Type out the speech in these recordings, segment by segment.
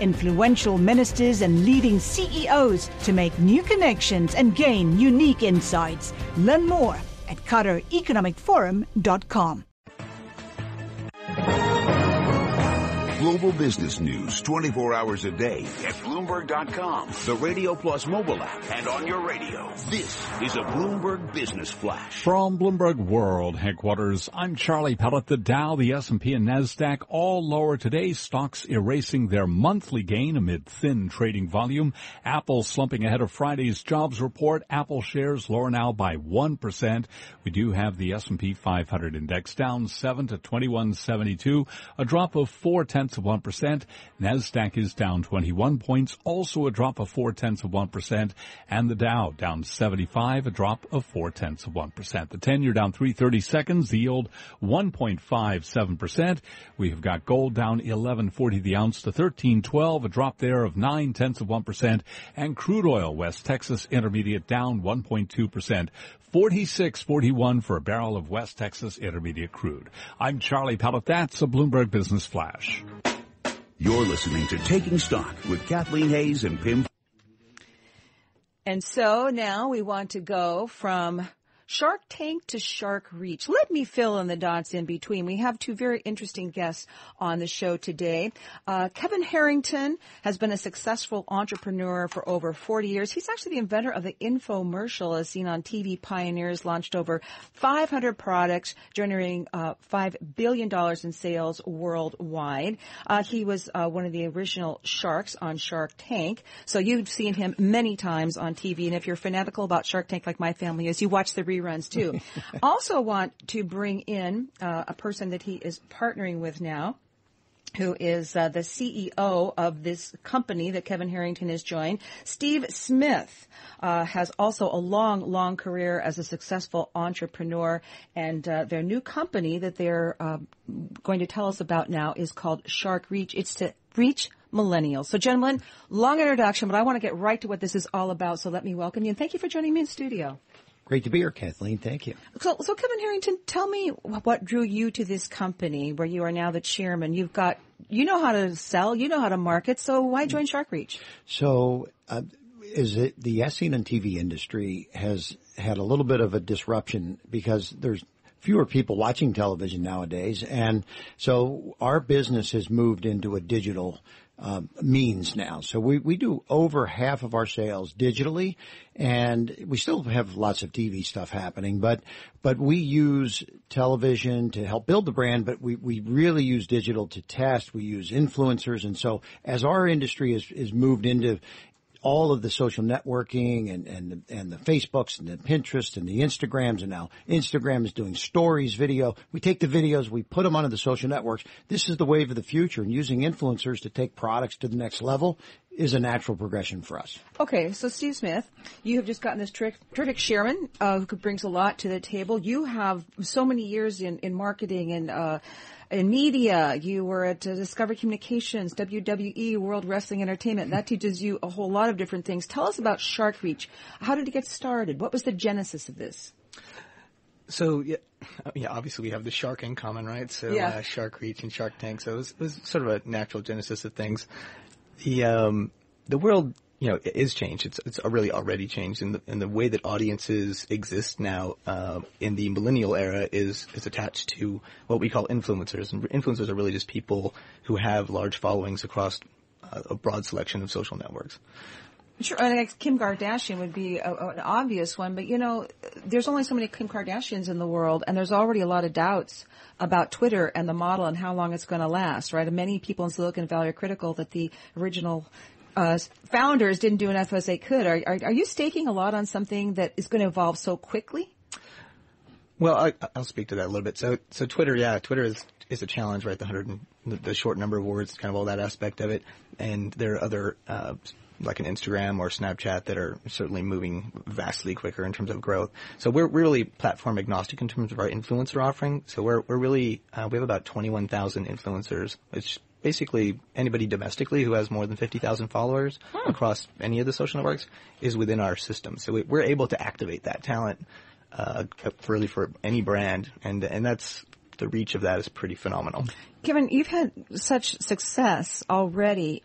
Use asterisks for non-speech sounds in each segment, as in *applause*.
influential ministers, and leading CEOs to make new connections and gain unique insights. Learn more at QatarEconomicForum.com. Global business news 24 hours a day at Bloomberg.com, the Radio Plus mobile app, and on your radio. This is a Bloomberg Business Flash. From Bloomberg World headquarters, I'm Charlie Pellet. The Dow, the S&P, and NASDAQ all lower today. Stocks erasing their monthly gain amid thin trading volume. Apple slumping ahead of Friday's jobs report. Apple shares lower now by 1%. We do have the S&P 500 index down 7 to 2172, a drop of 4 tenths of 1%. NASDAQ is down 21 points, also a drop of 4 tenths of 1%. And the Dow down 75, a drop of 4 tenths of 1%. The 10 year down 330 seconds, the yield 1.57%. We have got gold down 1140 the ounce to 1312, a drop there of 9 tenths of 1%. And crude oil, West Texas Intermediate down 1.2%. 46.41 for a barrel of West Texas Intermediate crude. I'm Charlie Pellet. That's a Bloomberg Business Flash. You're listening to Taking Stock with Kathleen Hays and Pimm. And so now we want to go from Shark Tank to Shark Reach. Let me fill in the dots in between. We have two very interesting guests on the show today. Uh, Kevin Harrington has been a successful entrepreneur for over 40 years. He's actually the inventor of the infomercial as seen on TV Pioneers, launched over 500 products, generating uh, $5 billion in sales worldwide. Uh, he was uh, one of the original sharks on Shark Tank. So you've seen him many times on TV. And if you're fanatical about Shark Tank like my family is, you watch the reruns too. *laughs* also want to bring in uh, a person that he is partnering with now who is uh, the CEO of this company that Kevin Harrington has joined. Steve Smith uh, has also a long, long career as a successful entrepreneur, and uh, their new company that they're uh, going to tell us about now is called Shark Reach. It's to reach millennials. So, gentlemen, long introduction, but I want to get right to what this is all about. So, let me welcome you and thank you for joining me in studio. Great to be here, Kathleen. Thank you. So, so Kevin Harrington, tell me what drew you to this company where you are now the chairman. You've got, you know how to sell, you know how to market. So why join Shark Reach? So, uh, is it the As Seen On TV industry has had a little bit of a disruption because there's fewer people watching television nowadays. And so our business has moved into a digital uh, means now. So we, we do over half of our sales digitally and we still have lots of TV stuff happening, but, but we use television to help build the brand, but we, we really use digital to test. We use influencers. And so as our industry is, is moved into, all of the social networking and, and, and the Facebooks and the Pinterest and the Instagrams and now Instagram is doing stories video. We take the videos, we put them onto the social networks. This is the wave of the future and using influencers to take products to the next level is a natural progression for us. Okay, so Steve Smith, you have just gotten this terrific chairman uh, who brings a lot to the table. You have so many years in, in marketing and uh, in media. You were at uh, Discovery Communications, WWE, World Wrestling Entertainment. That teaches you a whole lot of different things. Tell us about Shark Reach. How did it get started? What was the genesis of this? So yeah, yeah, obviously we have the shark in common, right? So yeah. uh, Shark Reach and Shark Tank. So it was, it was, sort of a natural genesis of things. The um, the world you know, is changed. It's it's really already changed, and the and the way that audiences exist now uh, in the millennial era is is attached to what we call influencers. And influencers are really just people who have large followings across uh, a broad selection of social networks. Sure, Kim Kardashian would be a, an obvious one, but you know, there's only so many Kim Kardashians in the world, and there's already a lot of doubts about Twitter and the model and how long it's going to last, right? And many people in Silicon Valley are critical that the original uh, founders didn't do enough as they could. Are, are, are you staking a lot on something that is going to evolve so quickly? Well, I, will speak to that a little bit. So, so Twitter, yeah, Twitter is is a challenge, right? The hundred, the, the, short number of words, kind of all that aspect of it, and there are other. Uh, like an Instagram or Snapchat that are certainly moving vastly quicker in terms of growth. So we're really platform agnostic in terms of our influencer offering. So we're we're really uh, we have about 21,000 influencers, which basically anybody domestically who has more than 50,000 followers hmm. across any of the social networks is within our system. So we, are able to activate that talent uh, really for any brand, and and that's the reach of that is pretty phenomenal. Kevin, you've had such success already.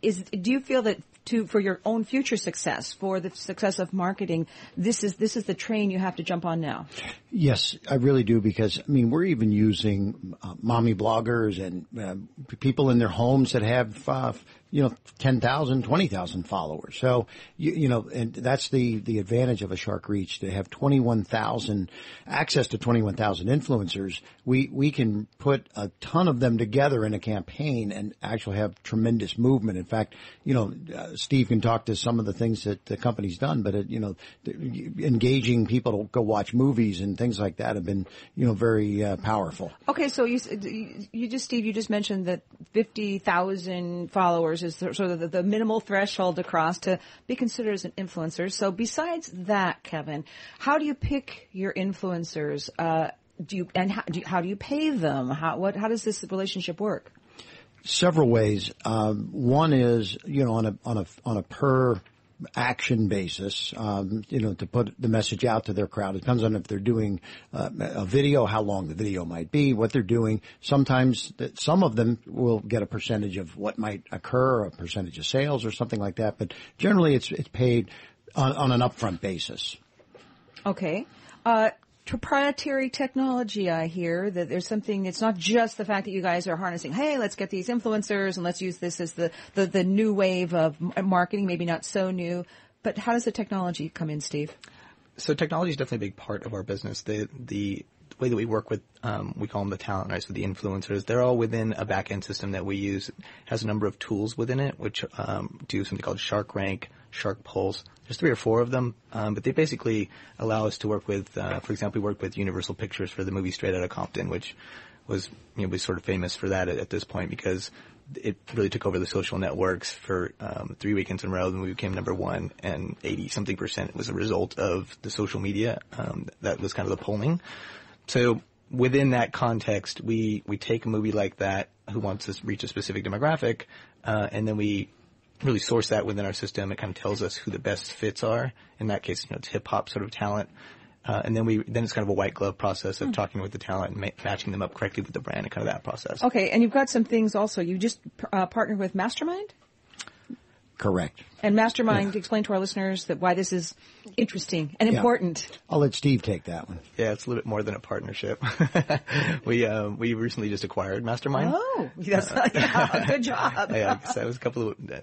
Is do you feel that to for your own future success, for the success of marketing, this is this is the train you have to jump on now. Yes, I really do because I mean we're even using uh, mommy bloggers and uh, people in their homes that have uh, you know, 10,000, 20,000 followers. So, you, you, know, and that's the, the advantage of a Shark Reach to have 21,000, access to 21,000 influencers. We, we can put a ton of them together in a campaign and actually have tremendous movement. In fact, you know, uh, Steve can talk to some of the things that the company's done, but, it, you know, engaging people to go watch movies and things like that have been, you know, very uh, powerful. Okay. So you, you just, Steve, you just mentioned that 50,000 followers is sort of the, the, minimal threshold to cross to be considered as an influencer. So besides that, Kevin, how do you pick your influencers? Uh, do you and how do you, how do you pay them? How what how does this relationship work? Several ways. Um, one is you know on a on a on a per action basis, um, you know, to put the message out to their crowd. It depends on if they're doing uh, a video, how long the video might be, what they're doing. Sometimes some of them will get a percentage of what might occur, a percentage of sales or something like that. But generally, it's it's paid on, on an upfront basis. Okay. Uh, proprietary technology, I hear that there's something, it's not just the fact that you guys are harnessing, hey, let's get these influencers and let's use this as the, the, the new wave of marketing, maybe not so new, but how does the technology come in, Steve? So technology is definitely a big part of our business. The, the way that we work with, um, we call them the talent, right? So the influencers, they're all within a back-end system that we use. It has a number of tools within it, which um, do something called Shark Rank, Shark Pulse. There's three or four of them, um, but they basically allow us to work with, uh, for example, we work with Universal Pictures for the movie Straight Outta Compton, which was, you know, was sort of famous for that at, at this point because it really took over the social networks for um, three weekends in a row. The movie became number one, and 80 something percent was a result of the social media. Um, that was kind of the polling. So within that context, we we take a movie like that who wants to reach a specific demographic, uh, and then we really source that within our system. It kind of tells us who the best fits are. In that case, you know, it's hip hop sort of talent. Uh, and then we then it's kind of a white glove process of mm. talking with the talent and ma- matching them up correctly with the brand and kind of that process. Okay, and you've got some things also. You just uh, partnered with Mastermind. Correct. And Mastermind, yeah. explain to our listeners that why this is interesting and yeah. important. I'll let Steve take that one. Yeah, it's a little bit more than a partnership. *laughs* we uh, we recently just acquired Mastermind. Oh, that's uh, yeah, good job. yeah, that was a couple of a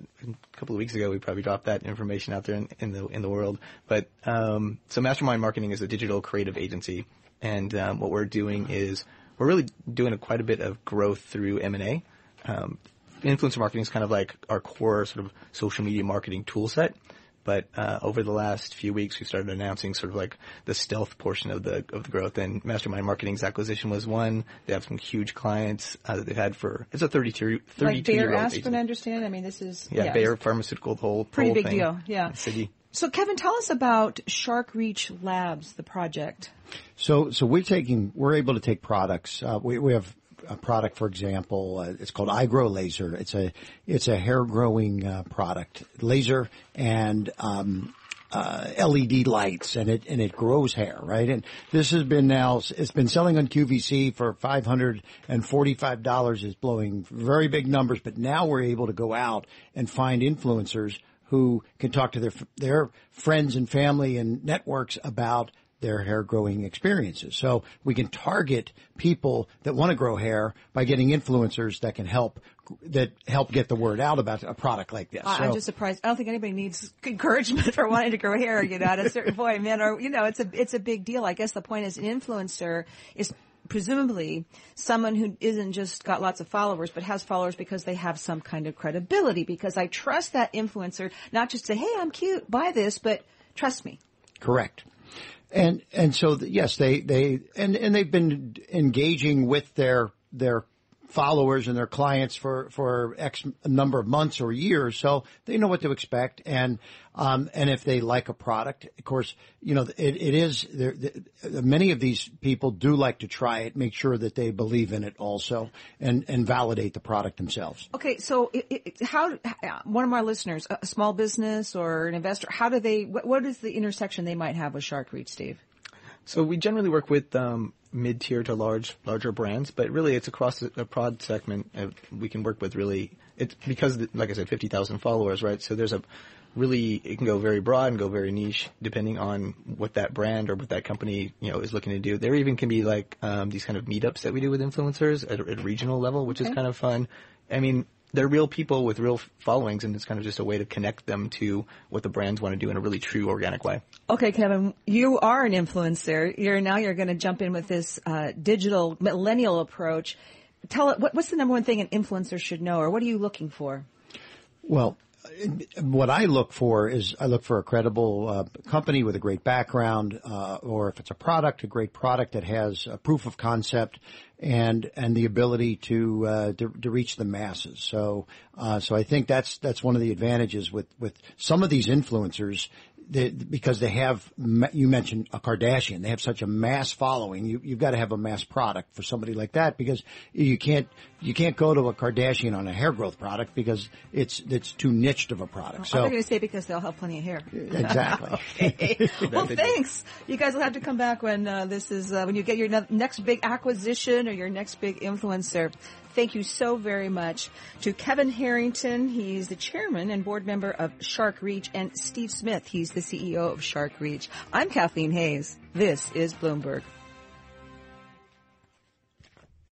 couple of weeks ago. We probably dropped that information out there in, in the in the world. But um, so Mastermind Marketing is a digital creative agency, and um, what we're doing is we're really doing a, quite a bit of growth through M and A. Um, influencer marketing is kind of like our core sort of social media marketing tool set. But uh, over the last few weeks, we started announcing sort of like the stealth portion of the of the growth. And Mastermind Marketing's acquisition was one. They have some huge clients uh, that they've had for it's a 32, 32 like Bayer year old. Aspen, I understand. I mean, this is yeah, yeah Bayer Pharmaceutical, the whole pretty whole big thing, deal. Yeah, city. So, Kevin, tell us about Shark Reach Labs, the project. So, so we're taking, we're able to take products. Uh, we, we have a product, for example, uh, it's called iGrow Laser. It's a it's a hair growing uh, product, laser and um, uh, LED lights, and it and it grows hair, right? And this has been now it's been selling on QVC for five hundred and forty five dollars. Is blowing very big numbers, but now we're able to go out and find influencers who can talk to their their friends and family and networks about their hair growing experiences. So we can target people that want to grow hair by getting influencers that can help that help get the word out about a product like this. I'm just surprised. I don't think anybody needs *laughs* encouragement for wanting to grow hair, you know, at a certain *laughs* point, man, or, you know, it's a, it's a big deal. I guess the point is an influencer is presumably someone who isn't just got lots of followers, but has followers because they have some kind of credibility. Because I trust that influencer not just say, "Hey, I'm cute, buy this," but trust me. Correct. And and so yes, they they and and they've been engaging with their their followers and their clients for for X number of months or years, so they know what to expect. And um, and if they like a product, of course, you know it, it is. many of these people do like to try it, make sure that they believe in it also, and and validate the product themselves. Okay, so it, it, how one of my listeners, a small business or an investor, how do they? What is the intersection they might have with Shark Reach, Steve? So we generally work with um, mid-tier to large, larger brands, but really it's across a, broad segment. we can work with really it's because, like I said, fifty thousand followers, right? So there's a really it can go very broad and go very niche depending on what that brand or what that company you know is looking to do. There even can be like um, these kind of meetups that we do with influencers at, at regional level, which okay. is kind of fun. I mean, they're real people with real followings, and it's kind of just a way to connect them to what the brands want to do in a really true organic way. Okay, Kevin, you are an influencer. You're now you're going to jump in with this uh, digital millennial approach. Tell it what, what's the number one thing an influencer should know, or what are you looking for? Well, what I look for is I look for a credible uh, company with a great background, uh, or if it's a product, a great product that has a proof of concept and and the ability to uh, to, to, reach the masses. So uh, so I think that's that's one of the advantages with with some of these influencers they, because they have, you mentioned a Kardashian, they have such a mass following. You, you've got to have a mass product for somebody like that because you can't, you can't go to a Kardashian on a hair growth product because it's, it's too niched of a product. So I'm going to say because they'll have plenty of hair. *laughs* Exactly. *laughs* *laughs* well, thanks. You guys will have to come back when uh, this is, uh, when you get your ne- next big acquisition or your next big influencer. Thank you so very much to Kevin Harrington. He's the chairman and board member of Shark Reach and Steve Smith. He's the CEO of Shark Reach. I'm Kathleen Hays. This is Bloomberg.